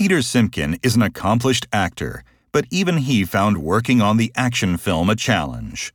Peter Simkin is an accomplished actor, but even he found working on the action film a challenge.